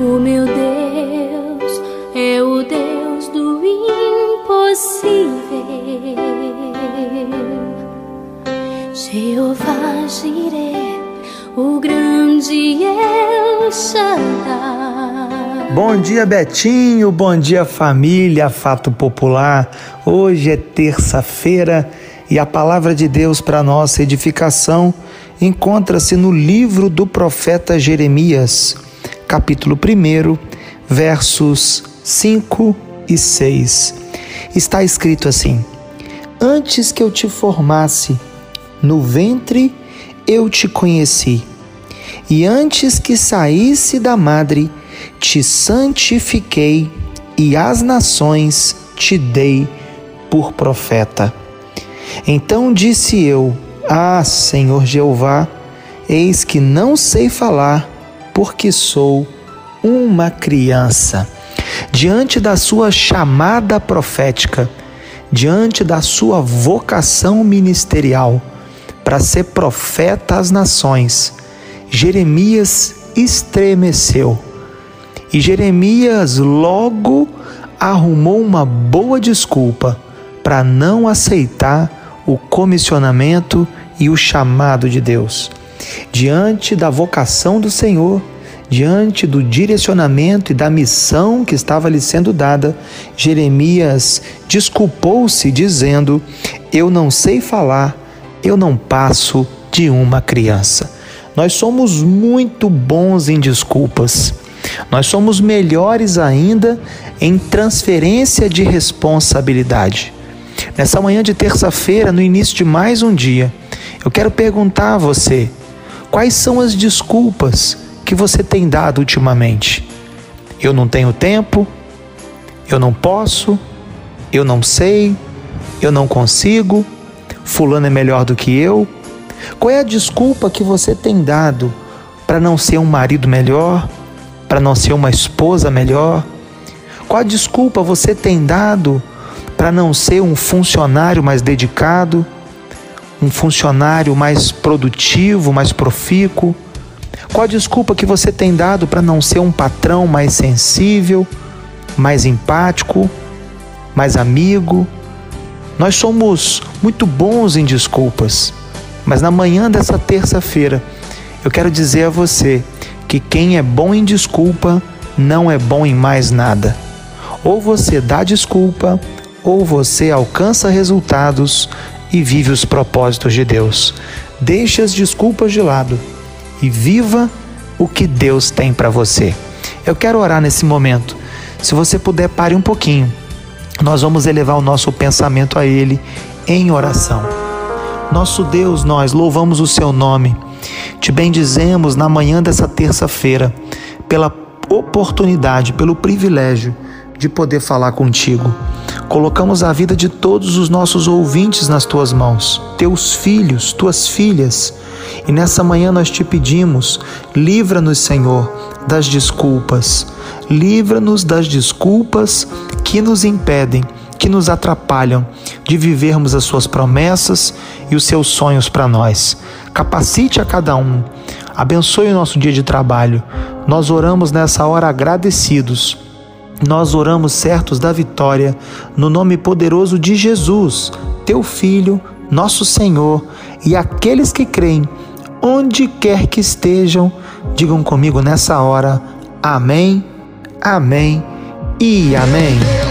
O meu Deus é o Deus do impossível. Jeová Jireh, o grande El Shaddai. Bom dia, Betinho. Bom dia, família. Fato Popular. Hoje é terça-feira e a palavra de Deus para nossa edificação encontra-se no livro do profeta Jeremias, capítulo 1, versos 5 e 6. Está escrito assim: Antes que eu te formasse no ventre, eu te conheci, e antes que saísse da madre, te santifiquei, e as nações te dei por profeta. Então disse eu: Ah, Senhor Jeová, eis que não sei falar, porque sou uma criança. Diante da sua chamada profética, diante da sua vocação ministerial para ser profeta às nações, Jeremias estremeceu. E Jeremias logo arrumou uma boa desculpa para não aceitar o comissionamento e o chamado de Deus diante da vocação do Senhor, diante do direcionamento e da missão que estava lhe sendo dada, Jeremias desculpou-se, dizendo: Eu não sei falar, eu não passo de uma criança. Nós somos muito bons em desculpas. Nós somos melhores ainda em transferência de responsabilidade. Nessa manhã de terça-feira, no início de mais um dia, eu quero perguntar a você: Quais são as desculpas que você tem dado ultimamente? Eu não tenho tempo, eu não posso, eu não sei, eu não consigo, Fulano é melhor do que eu. Qual é a desculpa que você tem dado para não ser um marido melhor, para não ser uma esposa melhor? Qual a desculpa você tem dado para não ser um funcionário mais dedicado? um funcionário mais produtivo, mais profícuo? Qual a desculpa que você tem dado para não ser um patrão mais sensível, mais empático, mais amigo? Nós somos muito bons em desculpas, mas na manhã dessa terça-feira eu quero dizer a você que quem é bom em desculpa não é bom em mais nada. Ou você dá desculpa, ou você alcança resultados e vive os propósitos de Deus. Deixe as desculpas de lado e viva o que Deus tem para você. Eu quero orar nesse momento. Se você puder, pare um pouquinho. Nós vamos elevar o nosso pensamento a Ele em oração. Nosso Deus, nós louvamos o Seu nome. Te bendizemos na manhã dessa terça-feira pela oportunidade, pelo privilégio de poder falar contigo. Colocamos a vida de todos os nossos ouvintes nas tuas mãos, teus filhos, tuas filhas. E nessa manhã nós te pedimos: livra-nos, Senhor, das desculpas. Livra-nos das desculpas que nos impedem, que nos atrapalham de vivermos as suas promessas e os seus sonhos para nós. Capacite a cada um. Abençoe o nosso dia de trabalho. Nós oramos nessa hora agradecidos nós oramos certos da vitória no nome poderoso de Jesus, teu Filho, nosso Senhor, e aqueles que creem, onde quer que estejam, digam comigo nessa hora: Amém, Amém e Amém.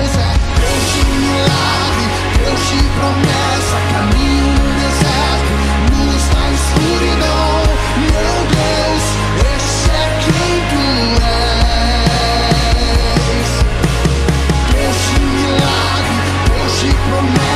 moment